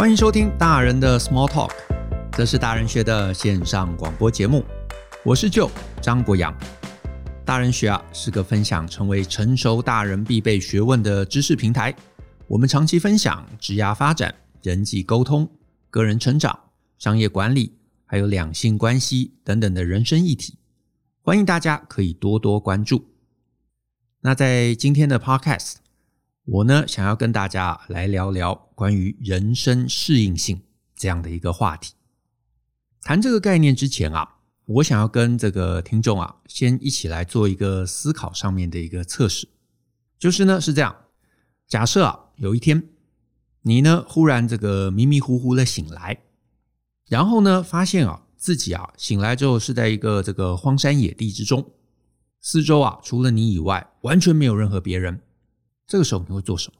欢迎收听大人的 Small Talk，这是大人学的线上广播节目。我是 Joe 张国洋。大人学啊是个分享成为成熟大人必备学问的知识平台。我们长期分享职涯发展、人际沟通、个人成长、商业管理，还有两性关系等等的人生议题。欢迎大家可以多多关注。那在今天的 Podcast，我呢想要跟大家来聊聊。关于人生适应性这样的一个话题，谈这个概念之前啊，我想要跟这个听众啊，先一起来做一个思考上面的一个测试，就是呢是这样，假设啊有一天你呢忽然这个迷迷糊糊的醒来，然后呢发现啊自己啊醒来之后是在一个这个荒山野地之中，四周啊除了你以外完全没有任何别人，这个时候你会做什么？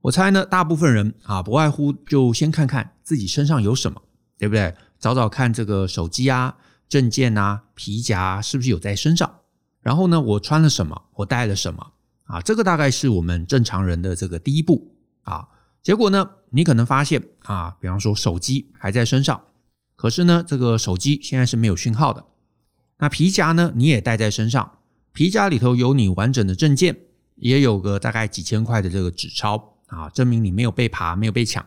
我猜呢，大部分人啊，不外乎就先看看自己身上有什么，对不对？找找看这个手机啊、证件啊、皮夹，是不是有在身上？然后呢，我穿了什么？我带了什么？啊，这个大概是我们正常人的这个第一步啊。结果呢，你可能发现啊，比方说手机还在身上，可是呢，这个手机现在是没有讯号的。那皮夹呢，你也带在身上，皮夹里头有你完整的证件，也有个大概几千块的这个纸钞。啊，证明你没有被扒，没有被抢。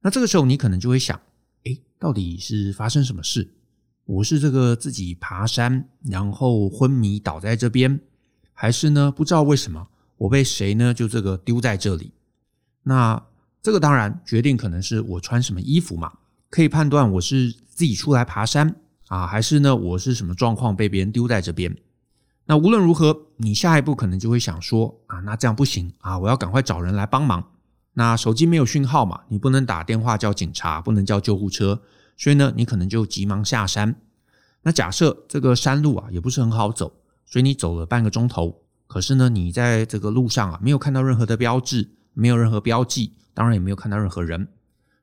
那这个时候你可能就会想，诶，到底是发生什么事？我是这个自己爬山，然后昏迷倒在这边，还是呢，不知道为什么我被谁呢就这个丢在这里？那这个当然决定可能是我穿什么衣服嘛，可以判断我是自己出来爬山啊，还是呢我是什么状况被别人丢在这边？那无论如何，你下一步可能就会想说啊，那这样不行啊，我要赶快找人来帮忙。那手机没有讯号嘛，你不能打电话叫警察，不能叫救护车，所以呢，你可能就急忙下山。那假设这个山路啊也不是很好走，所以你走了半个钟头，可是呢，你在这个路上啊没有看到任何的标志，没有任何标记，当然也没有看到任何人，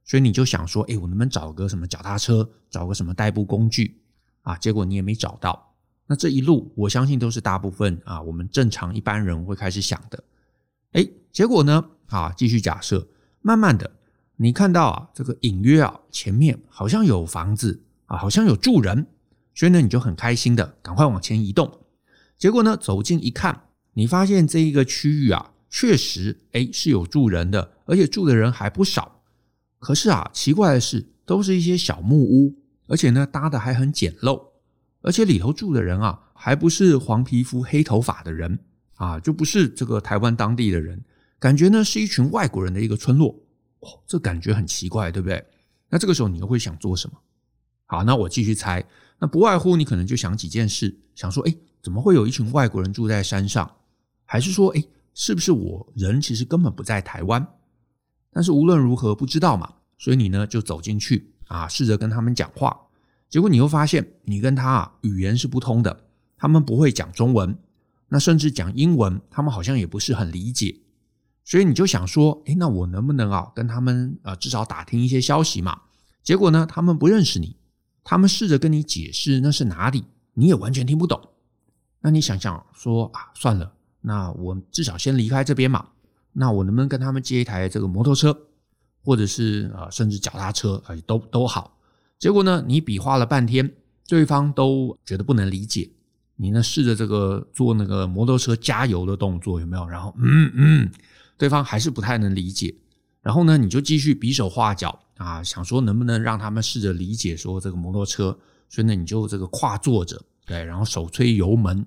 所以你就想说，诶，我能不能找个什么脚踏车，找个什么代步工具啊？结果你也没找到。那这一路，我相信都是大部分啊，我们正常一般人会开始想的。哎，结果呢？啊，继续假设，慢慢的，你看到啊，这个隐约啊，前面好像有房子啊，好像有住人，所以呢，你就很开心的赶快往前移动。结果呢，走近一看，你发现这一个区域啊，确实哎是有住人的，而且住的人还不少。可是啊，奇怪的是，都是一些小木屋，而且呢，搭的还很简陋。而且里头住的人啊，还不是黄皮肤黑头发的人啊，就不是这个台湾当地的人，感觉呢是一群外国人的一个村落。哦，这感觉很奇怪，对不对？那这个时候你又会想做什么？好，那我继续猜，那不外乎你可能就想几件事，想说，诶，怎么会有一群外国人住在山上？还是说，诶，是不是我人其实根本不在台湾？但是无论如何不知道嘛，所以你呢就走进去啊，试着跟他们讲话。结果你又发现，你跟他啊语言是不通的，他们不会讲中文，那甚至讲英文，他们好像也不是很理解，所以你就想说，诶，那我能不能啊跟他们呃至少打听一些消息嘛？结果呢，他们不认识你，他们试着跟你解释那是哪里，你也完全听不懂。那你想想说啊，算了，那我至少先离开这边嘛。那我能不能跟他们借一台这个摩托车，或者是啊甚至脚踏车，哎，都都好。结果呢，你比划了半天，对方都觉得不能理解。你呢，试着这个做那个摩托车加油的动作，有没有？然后，嗯嗯，对方还是不太能理解。然后呢，你就继续比手画脚啊，想说能不能让他们试着理解说这个摩托车。所以呢，你就这个跨坐着，对，然后手推油门。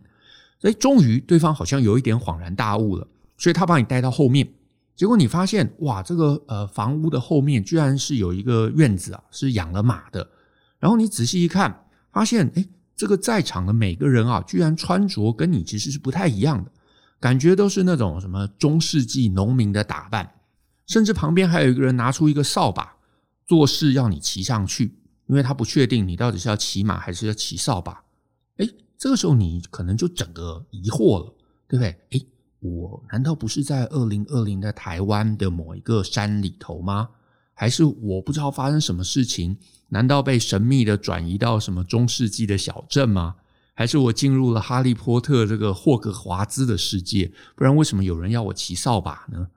所以终于对方好像有一点恍然大悟了，所以他把你带到后面。结果你发现，哇，这个呃房屋的后面居然是有一个院子啊，是养了马的。然后你仔细一看，发现，诶，这个在场的每个人啊，居然穿着跟你其实是不太一样的，感觉都是那种什么中世纪农民的打扮，甚至旁边还有一个人拿出一个扫把，做事要你骑上去，因为他不确定你到底是要骑马还是要骑扫把。诶，这个时候你可能就整个疑惑了，对不对？诶。我难道不是在二零二零的台湾的某一个山里头吗？还是我不知道发生什么事情？难道被神秘的转移到什么中世纪的小镇吗？还是我进入了哈利波特这个霍格华兹的世界？不然为什么有人要我骑扫把呢？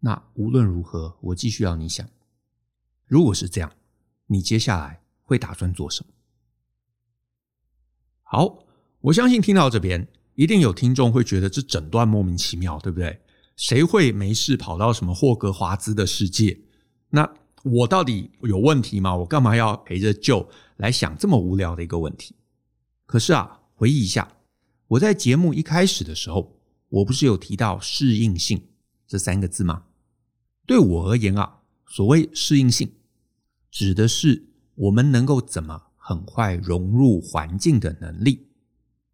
那无论如何，我继续要你想，如果是这样，你接下来会打算做什么？好，我相信听到这边，一定有听众会觉得这整段莫名其妙，对不对？谁会没事跑到什么霍格华兹的世界？那我到底有问题吗？我干嘛要陪着舅来想这么无聊的一个问题？可是啊，回忆一下，我在节目一开始的时候，我不是有提到适应性这三个字吗？对我而言啊，所谓适应性，指的是我们能够怎么很快融入环境的能力。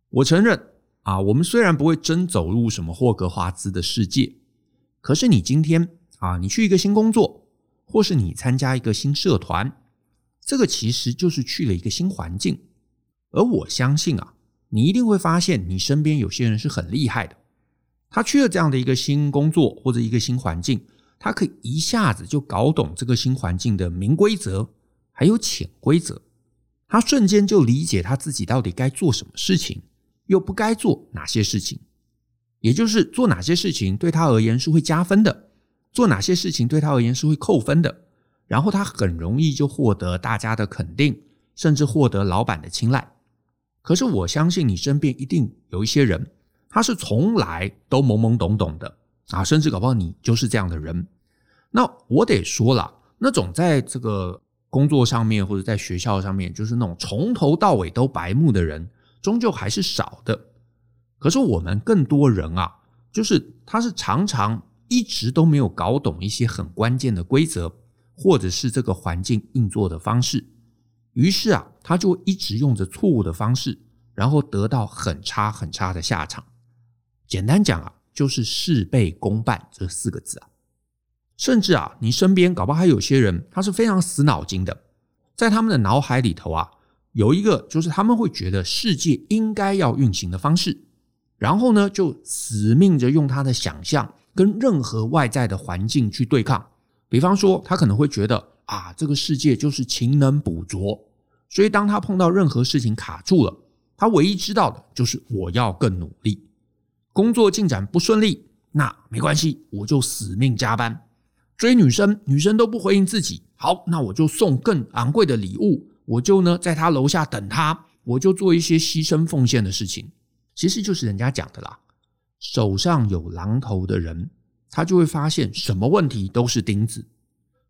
我承认啊，我们虽然不会真走入什么霍格华兹的世界，可是你今天啊，你去一个新工作，或是你参加一个新社团，这个其实就是去了一个新环境。而我相信啊，你一定会发现你身边有些人是很厉害的，他去了这样的一个新工作或者一个新环境。他可以一下子就搞懂这个新环境的明规则，还有潜规则。他瞬间就理解他自己到底该做什么事情，又不该做哪些事情。也就是做哪些事情对他而言是会加分的，做哪些事情对他而言是会扣分的。然后他很容易就获得大家的肯定，甚至获得老板的青睐。可是我相信你身边一定有一些人，他是从来都懵懵懂懂的。啊，甚至搞不好你就是这样的人。那我得说了，那种在这个工作上面或者在学校上面，就是那种从头到尾都白目的人，终究还是少的。可是我们更多人啊，就是他是常常一直都没有搞懂一些很关键的规则，或者是这个环境运作的方式。于是啊，他就一直用着错误的方式，然后得到很差很差的下场。简单讲啊。就是事倍功半这四个字啊，甚至啊，你身边搞不好还有些人，他是非常死脑筋的，在他们的脑海里头啊，有一个就是他们会觉得世界应该要运行的方式，然后呢，就死命着用他的想象跟任何外在的环境去对抗。比方说，他可能会觉得啊，这个世界就是勤能补拙，所以当他碰到任何事情卡住了，他唯一知道的就是我要更努力。工作进展不顺利，那没关系，我就死命加班。追女生，女生都不回应自己，好，那我就送更昂贵的礼物，我就呢在他楼下等他，我就做一些牺牲奉献的事情。其实就是人家讲的啦，手上有榔头的人，他就会发现什么问题都是钉子。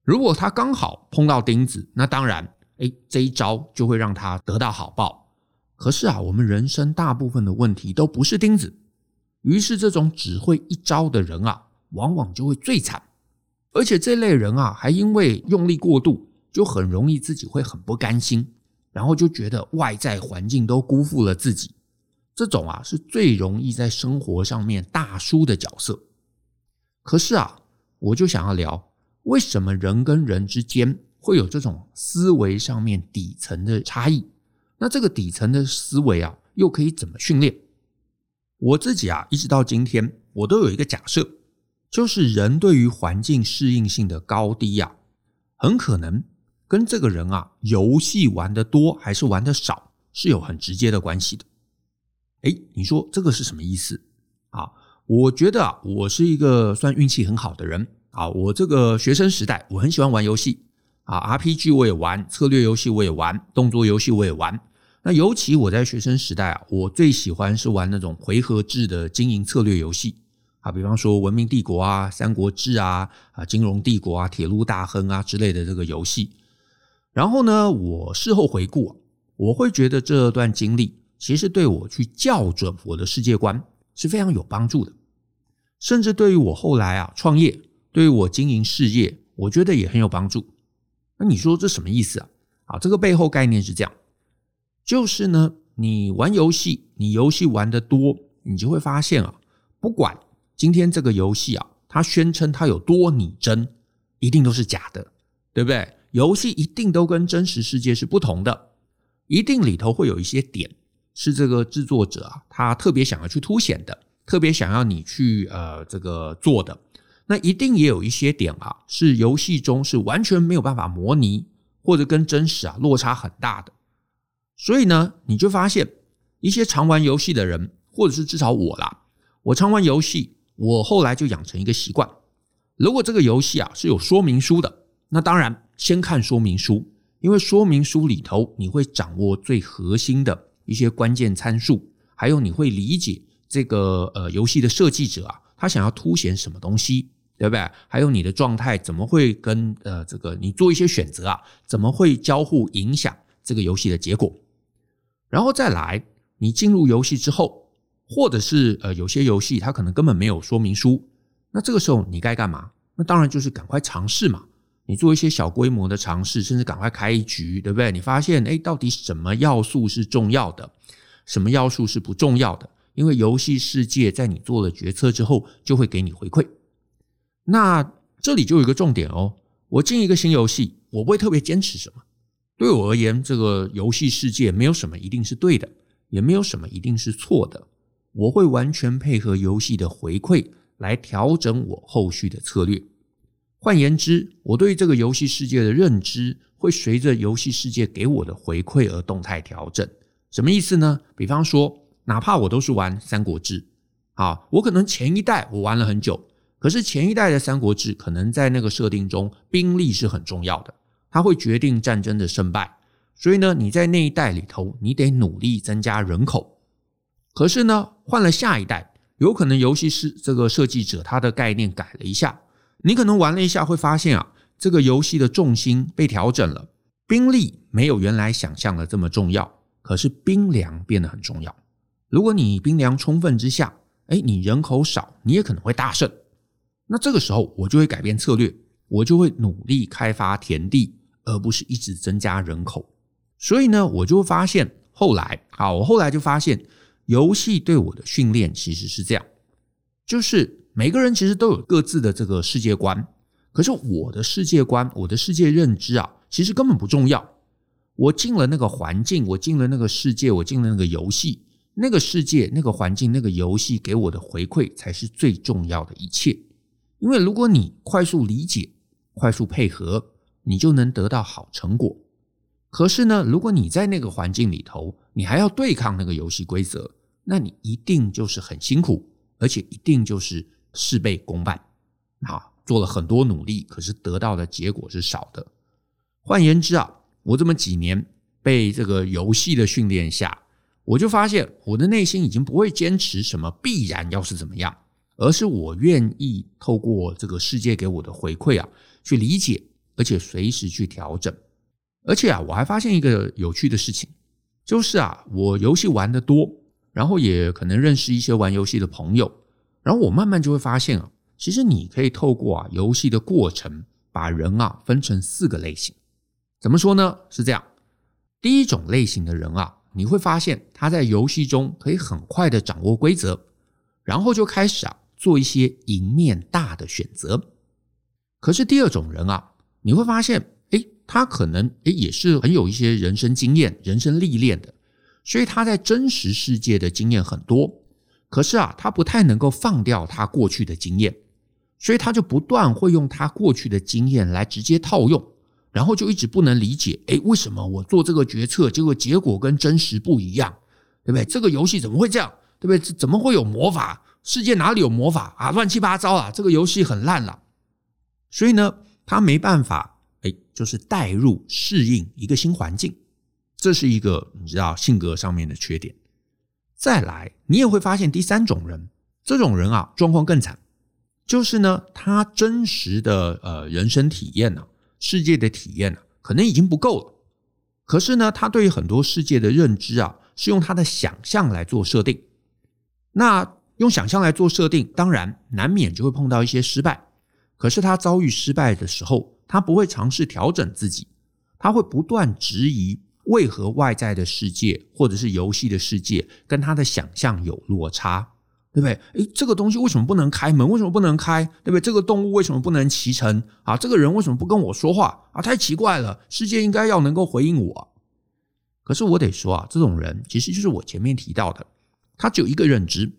如果他刚好碰到钉子，那当然，诶，这一招就会让他得到好报。可是啊，我们人生大部分的问题都不是钉子。于是，这种只会一招的人啊，往往就会最惨。而且，这类人啊，还因为用力过度，就很容易自己会很不甘心，然后就觉得外在环境都辜负了自己。这种啊，是最容易在生活上面大输的角色。可是啊，我就想要聊，为什么人跟人之间会有这种思维上面底层的差异？那这个底层的思维啊，又可以怎么训练？我自己啊，一直到今天，我都有一个假设，就是人对于环境适应性的高低啊，很可能跟这个人啊，游戏玩的多还是玩的少是有很直接的关系的。诶，你说这个是什么意思啊？我觉得啊，我是一个算运气很好的人啊。我这个学生时代，我很喜欢玩游戏啊，RPG 我也玩，策略游戏我也玩，动作游戏我也玩。那尤其我在学生时代啊，我最喜欢是玩那种回合制的经营策略游戏啊，比方说《文明帝国》啊、《三国志》啊、啊《金融帝国》啊、《铁路大亨》啊之类的这个游戏。然后呢，我事后回顾，我会觉得这段经历其实对我去校准我的世界观是非常有帮助的，甚至对于我后来啊创业，对于我经营事业，我觉得也很有帮助。那你说这什么意思啊？啊，这个背后概念是这样。就是呢，你玩游戏，你游戏玩得多，你就会发现啊，不管今天这个游戏啊，它宣称它有多拟真，一定都是假的，对不对？游戏一定都跟真实世界是不同的，一定里头会有一些点是这个制作者啊，他特别想要去凸显的，特别想要你去呃这个做的。那一定也有一些点啊，是游戏中是完全没有办法模拟，或者跟真实啊落差很大的。所以呢，你就发现一些常玩游戏的人，或者是至少我啦，我常玩游戏，我后来就养成一个习惯：如果这个游戏啊是有说明书的，那当然先看说明书，因为说明书里头你会掌握最核心的一些关键参数，还有你会理解这个呃游戏的设计者啊，他想要凸显什么东西，对不对？还有你的状态怎么会跟呃这个你做一些选择啊，怎么会交互影响这个游戏的结果？然后再来，你进入游戏之后，或者是呃有些游戏它可能根本没有说明书，那这个时候你该干嘛？那当然就是赶快尝试嘛，你做一些小规模的尝试，甚至赶快开一局，对不对？你发现，诶，到底什么要素是重要的，什么要素是不重要的？因为游戏世界在你做了决策之后，就会给你回馈。那这里就有一个重点哦，我进一个新游戏，我不会特别坚持什么。对我而言，这个游戏世界没有什么一定是对的，也没有什么一定是错的。我会完全配合游戏的回馈。来调整我后续的策略。换言之，我对这个游戏世界的认知会随着游戏世界给我的回馈而动态调整。什么意思呢？比方说，哪怕我都是玩《三国志》，啊，我可能前一代我玩了很久，可是前一代的《三国志》可能在那个设定中，兵力是很重要的，它会决定战争的胜败。所以呢，你在那一代里头，你得努力增加人口。可是呢，换了下一代。有可能游戏是这个设计者他的概念改了一下，你可能玩了一下会发现啊，这个游戏的重心被调整了，兵力没有原来想象的这么重要，可是兵粮变得很重要。如果你兵粮充分之下，诶，你人口少，你也可能会大胜。那这个时候我就会改变策略，我就会努力开发田地，而不是一直增加人口。所以呢，我就会发现后来啊，我后来就发现。游戏对我的训练其实是这样，就是每个人其实都有各自的这个世界观，可是我的世界观、我的世界认知啊，其实根本不重要。我进了那个环境，我进了那个世界，我进了那个游戏，那个世界、那个环境、那个游戏给我的回馈才是最重要的一切。因为如果你快速理解、快速配合，你就能得到好成果。可是呢，如果你在那个环境里头，你还要对抗那个游戏规则。那你一定就是很辛苦，而且一定就是事倍功半啊！做了很多努力，可是得到的结果是少的。换言之啊，我这么几年被这个游戏的训练下，我就发现我的内心已经不会坚持什么必然要是怎么样，而是我愿意透过这个世界给我的回馈啊，去理解，而且随时去调整。而且啊，我还发现一个有趣的事情，就是啊，我游戏玩的多。然后也可能认识一些玩游戏的朋友，然后我慢慢就会发现啊，其实你可以透过啊游戏的过程，把人啊分成四个类型。怎么说呢？是这样，第一种类型的人啊，你会发现他在游戏中可以很快的掌握规则，然后就开始啊做一些赢面大的选择。可是第二种人啊，你会发现，诶，他可能诶也是很有一些人生经验、人生历练的。所以他在真实世界的经验很多，可是啊，他不太能够放掉他过去的经验，所以他就不断会用他过去的经验来直接套用，然后就一直不能理解，哎，为什么我做这个决策，结果结果跟真实不一样，对不对？这个游戏怎么会这样？对不对？怎么会有魔法？世界哪里有魔法啊？乱七八糟啊！这个游戏很烂了。所以呢，他没办法，哎，就是带入适应一个新环境。这是一个你知道性格上面的缺点。再来，你也会发现第三种人，这种人啊，状况更惨，就是呢，他真实的呃人生体验呢、世界的体验呢、可能已经不够了。可是呢，他对于很多世界的认知啊，是用他的想象来做设定。那用想象来做设定，当然难免就会碰到一些失败。可是他遭遇失败的时候，他不会尝试调整自己，他会不断质疑。为何外在的世界或者是游戏的世界跟他的想象有落差，对不对？诶，这个东西为什么不能开门？为什么不能开？对不对？这个动物为什么不能骑乘？啊，这个人为什么不跟我说话？啊，太奇怪了！世界应该要能够回应我。可是我得说啊，这种人其实就是我前面提到的，他只有一个认知，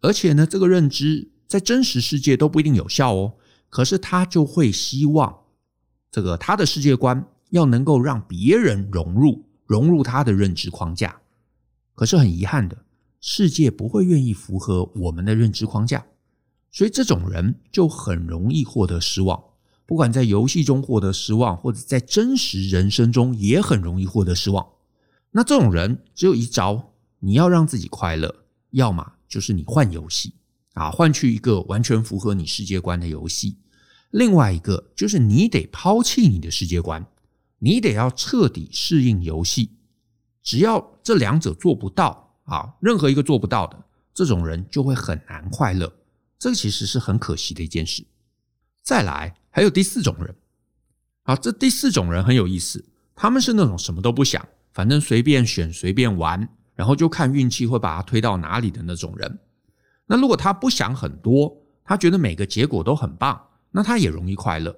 而且呢，这个认知在真实世界都不一定有效哦。可是他就会希望这个他的世界观。要能够让别人融入融入他的认知框架，可是很遗憾的，世界不会愿意符合我们的认知框架，所以这种人就很容易获得失望。不管在游戏中获得失望，或者在真实人生中也很容易获得失望。那这种人只有一招，你要让自己快乐，要么就是你换游戏啊，换去一个完全符合你世界观的游戏；另外一个就是你得抛弃你的世界观，你得要彻底适应游戏。只要这两者做不到啊，任何一个做不到的，这种人就会很难快乐。这其实是很可惜的一件事。再来，还有第四种人，啊，这第四种人很有意思，他们是那种什么都不想，反正随便选随便玩，然后就看运气会把他推到哪里的那种人。那如果他不想很多，他觉得每个结果都很棒，那他也容易快乐。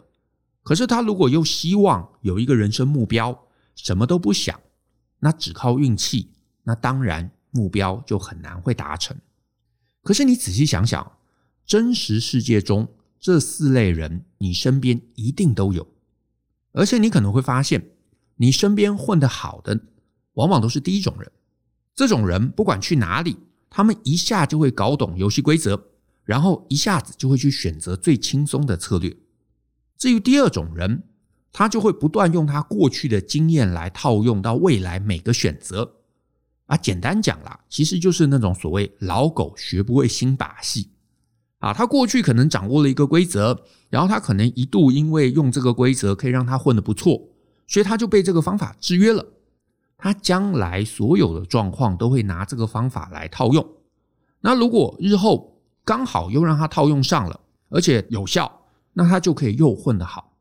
可是他如果又希望有一个人生目标，什么都不想，那只靠运气，那当然目标就很难会达成。可是你仔细想想，真实世界中这四类人，你身边一定都有，而且你可能会发现，你身边混得好的，往往都是第一种人。这种人不管去哪里，他们一下就会搞懂游戏规则，然后一下子就会去选择最轻松的策略。至于第二种人，他就会不断用他过去的经验来套用到未来每个选择，啊，简单讲啦，其实就是那种所谓老狗学不会新把戏，啊，他过去可能掌握了一个规则，然后他可能一度因为用这个规则可以让他混得不错，所以他就被这个方法制约了，他将来所有的状况都会拿这个方法来套用，那如果日后刚好又让他套用上了，而且有效，那他就可以又混得好。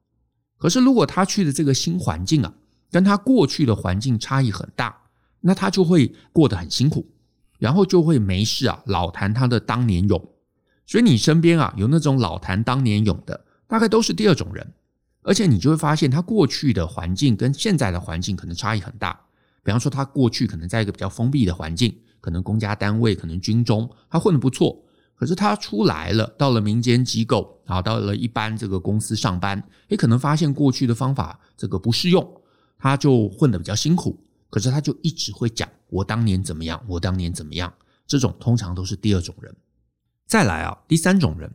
可是，如果他去的这个新环境啊，跟他过去的环境差异很大，那他就会过得很辛苦，然后就会没事啊，老谈他的当年勇。所以你身边啊有那种老谈当年勇的，大概都是第二种人，而且你就会发现他过去的环境跟现在的环境可能差异很大。比方说，他过去可能在一个比较封闭的环境，可能公家单位，可能军中，他混得不错。可是他出来了，到了民间机构啊，到了一般这个公司上班，也可能发现过去的方法这个不适用，他就混得比较辛苦。可是他就一直会讲我当年怎么样，我当年怎么样。这种通常都是第二种人。再来啊，第三种人，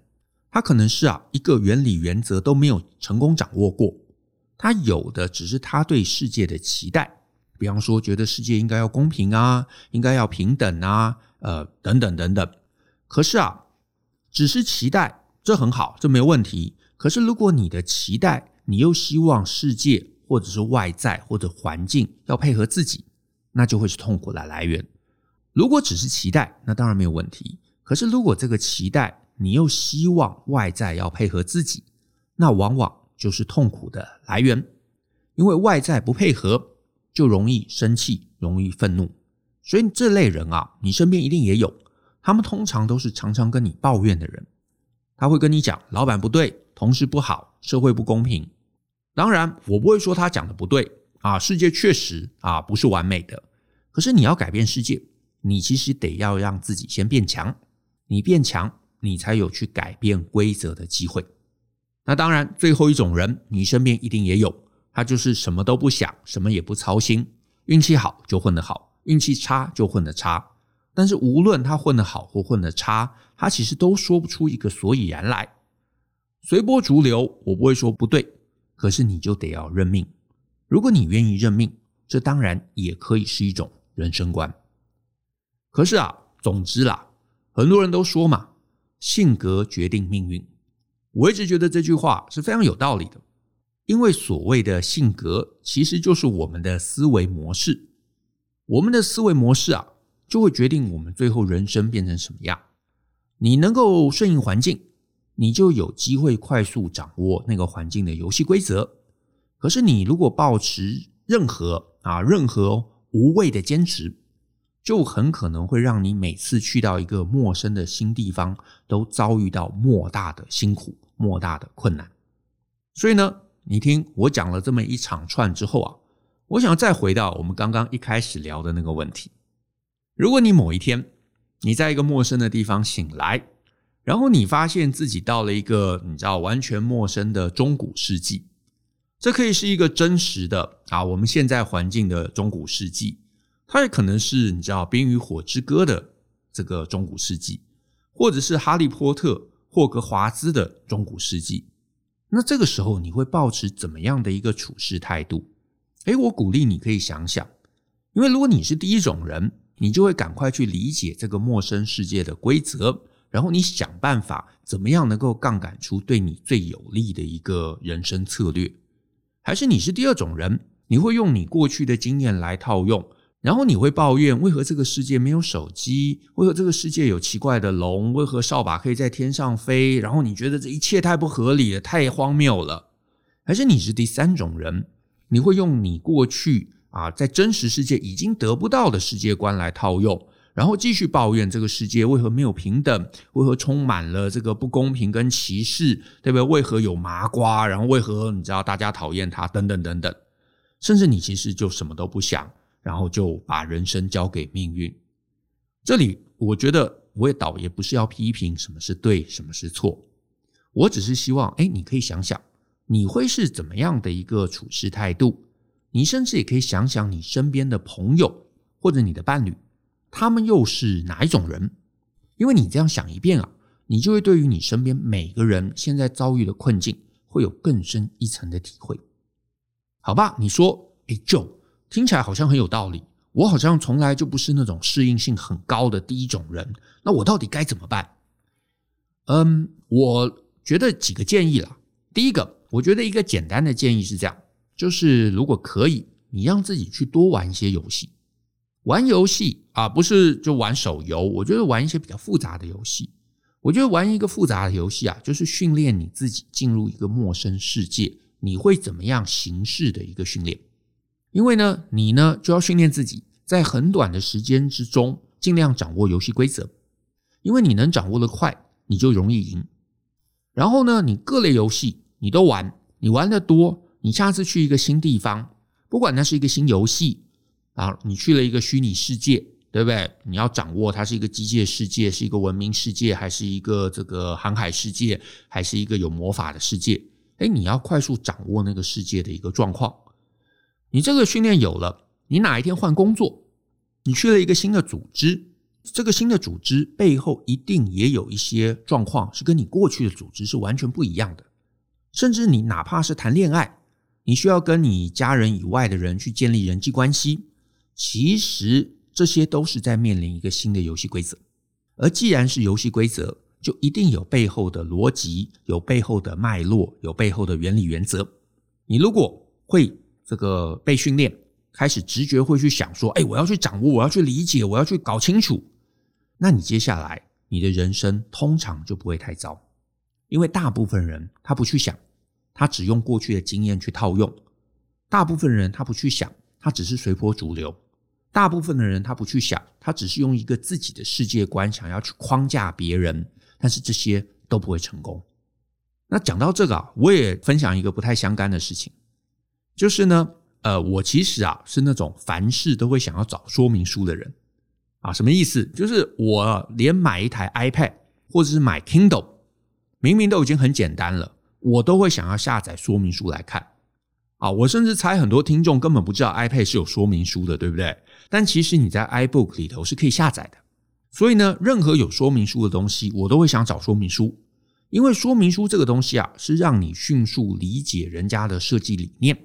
他可能是啊一个原理原则都没有成功掌握过，他有的只是他对世界的期待，比方说觉得世界应该要公平啊，应该要平等啊，呃等等等等。可是啊，只是期待，这很好，这没有问题。可是如果你的期待，你又希望世界或者是外在或者环境要配合自己，那就会是痛苦的来源。如果只是期待，那当然没有问题。可是如果这个期待，你又希望外在要配合自己，那往往就是痛苦的来源。因为外在不配合，就容易生气，容易愤怒。所以这类人啊，你身边一定也有。他们通常都是常常跟你抱怨的人，他会跟你讲老板不对，同事不好，社会不公平。当然，我不会说他讲的不对啊，世界确实啊不是完美的。可是你要改变世界，你其实得要让自己先变强。你变强，你才有去改变规则的机会。那当然，最后一种人，你身边一定也有，他就是什么都不想，什么也不操心，运气好就混得好，运气差就混得差。但是无论他混得好或混得差，他其实都说不出一个所以然来。随波逐流，我不会说不对，可是你就得要认命。如果你愿意认命，这当然也可以是一种人生观。可是啊，总之啦，很多人都说嘛，性格决定命运。我一直觉得这句话是非常有道理的，因为所谓的性格，其实就是我们的思维模式。我们的思维模式啊。就会决定我们最后人生变成什么样。你能够顺应环境，你就有机会快速掌握那个环境的游戏规则。可是你如果抱持任何啊任何无谓的坚持，就很可能会让你每次去到一个陌生的新地方，都遭遇到莫大的辛苦、莫大的困难。所以呢，你听我讲了这么一长串之后啊，我想再回到我们刚刚一开始聊的那个问题。如果你某一天你在一个陌生的地方醒来，然后你发现自己到了一个你知道完全陌生的中古世纪，这可以是一个真实的啊我们现在环境的中古世纪，它也可能是你知道《冰与火之歌》的这个中古世纪，或者是《哈利波特》霍格华兹的中古世纪，那这个时候你会保持怎么样的一个处事态度？诶，我鼓励你可以想想，因为如果你是第一种人，你就会赶快去理解这个陌生世界的规则，然后你想办法怎么样能够杠杆出对你最有利的一个人生策略。还是你是第二种人，你会用你过去的经验来套用。然后你会抱怨，为何这个世界没有手机？为何这个世界有奇怪的龙？为何扫把可以在天上飞？然后你觉得这一切太不合理了，太荒谬了。还是你是第三种人，你会用你过去啊在真实世界已经得不到的世界观来套用，然后继续抱怨这个世界为何没有平等？为何充满了这个不公平跟歧视？对不对？为何有麻瓜？然后为何你知道大家讨厌他？等等等等，甚至你其实就什么都不想。然后就把人生交给命运。这里我觉得我也倒也不是要批评什么是对，什么是错。我只是希望，哎，你可以想想，你会是怎么样的一个处事态度？你甚至也可以想想你身边的朋友或者你的伴侣，他们又是哪一种人？因为你这样想一遍啊，你就会对于你身边每个人现在遭遇的困境，会有更深一层的体会。好吧，你说，哎，Joe。听起来好像很有道理，我好像从来就不是那种适应性很高的第一种人，那我到底该怎么办？嗯，我觉得几个建议啦。第一个，我觉得一个简单的建议是这样，就是如果可以，你让自己去多玩一些游戏。玩游戏啊，不是就玩手游，我觉得玩一些比较复杂的游戏。我觉得玩一个复杂的游戏啊，就是训练你自己进入一个陌生世界，你会怎么样行事的一个训练。因为呢，你呢就要训练自己，在很短的时间之中，尽量掌握游戏规则。因为你能掌握的快，你就容易赢。然后呢，你各类游戏你都玩，你玩的多，你下次去一个新地方，不管那是一个新游戏啊，你去了一个虚拟世界，对不对？你要掌握它是一个机械世界，是一个文明世界，还是一个这个航海世界，还是一个有魔法的世界？哎，你要快速掌握那个世界的一个状况。你这个训练有了，你哪一天换工作，你去了一个新的组织，这个新的组织背后一定也有一些状况是跟你过去的组织是完全不一样的。甚至你哪怕是谈恋爱，你需要跟你家人以外的人去建立人际关系，其实这些都是在面临一个新的游戏规则。而既然是游戏规则，就一定有背后的逻辑，有背后的脉络，有背后的原理原则。你如果会。这个被训练，开始直觉会去想说：“哎，我要去掌握，我要去理解，我要去搞清楚。”那你接下来你的人生通常就不会太糟，因为大部分人他不去想，他只用过去的经验去套用；大部分人他不去想，他只是随波逐流；大部分的人他不去想，他只是用一个自己的世界观想要去框架别人，但是这些都不会成功。那讲到这个啊，我也分享一个不太相干的事情。就是呢，呃，我其实啊是那种凡事都会想要找说明书的人啊。什么意思？就是我连买一台 iPad 或者是买 Kindle，明明都已经很简单了，我都会想要下载说明书来看啊。我甚至猜很多听众根本不知道 iPad 是有说明书的，对不对？但其实你在 iBook 里头是可以下载的。所以呢，任何有说明书的东西，我都会想找说明书，因为说明书这个东西啊，是让你迅速理解人家的设计理念。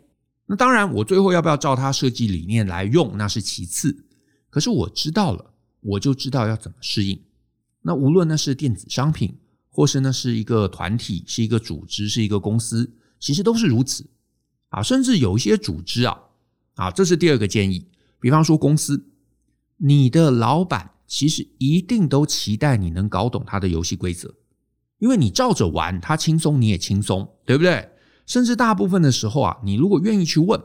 那当然，我最后要不要照他设计理念来用，那是其次。可是我知道了，我就知道要怎么适应。那无论那是电子商品，或是呢是一个团体、是一个组织、是一个公司，其实都是如此啊。甚至有一些组织啊，啊，这是第二个建议。比方说公司，你的老板其实一定都期待你能搞懂他的游戏规则，因为你照着玩，他轻松你也轻松，对不对？甚至大部分的时候啊，你如果愿意去问，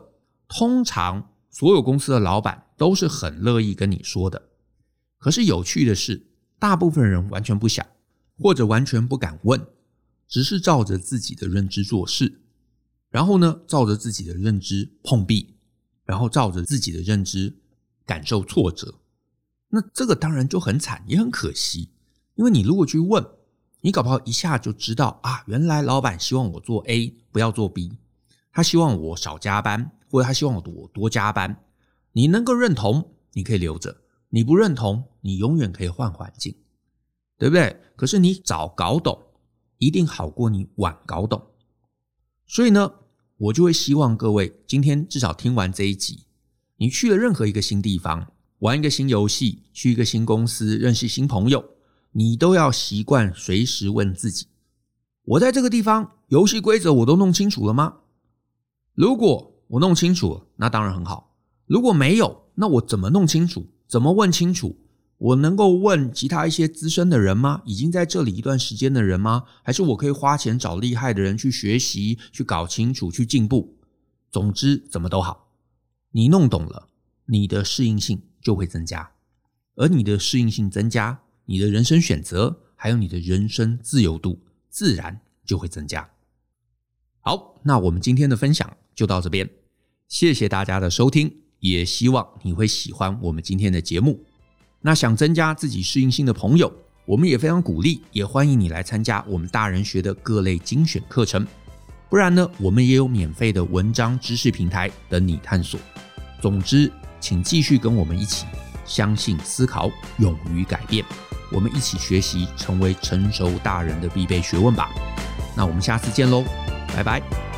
通常所有公司的老板都是很乐意跟你说的。可是有趣的是，大部分人完全不想，或者完全不敢问，只是照着自己的认知做事，然后呢，照着自己的认知碰壁，然后照着自己的认知感受挫折。那这个当然就很惨，也很可惜，因为你如果去问。你搞不好一下就知道啊，原来老板希望我做 A，不要做 B，他希望我少加班，或者他希望我多加班。你能够认同，你可以留着；你不认同，你永远可以换环境，对不对？可是你早搞懂，一定好过你晚搞懂。所以呢，我就会希望各位今天至少听完这一集，你去了任何一个新地方，玩一个新游戏，去一个新公司，认识新朋友，你都要习惯随时问自己：我在这个地方游戏规则我都弄清楚了吗？如果我弄清楚了，那当然很好；如果没有，那我怎么弄清楚？怎么问清楚？我能够问其他一些资深的人吗？已经在这里一段时间的人吗？还是我可以花钱找厉害的人去学习、去搞清楚、去进步？总之，怎么都好，你弄懂了，你的适应性就会增加，而你的适应性增加，你的人生选择还有你的人生自由度自然就会增加。好，那我们今天的分享就到这边，谢谢大家的收听，也希望你会喜欢我们今天的节目。那想增加自己适应性的朋友，我们也非常鼓励，也欢迎你来参加我们大人学的各类精选课程。不然呢，我们也有免费的文章知识平台等你探索。总之，请继续跟我们一起，相信思考，勇于改变。我们一起学习，成为成熟大人的必备学问吧。那我们下次见喽，拜拜。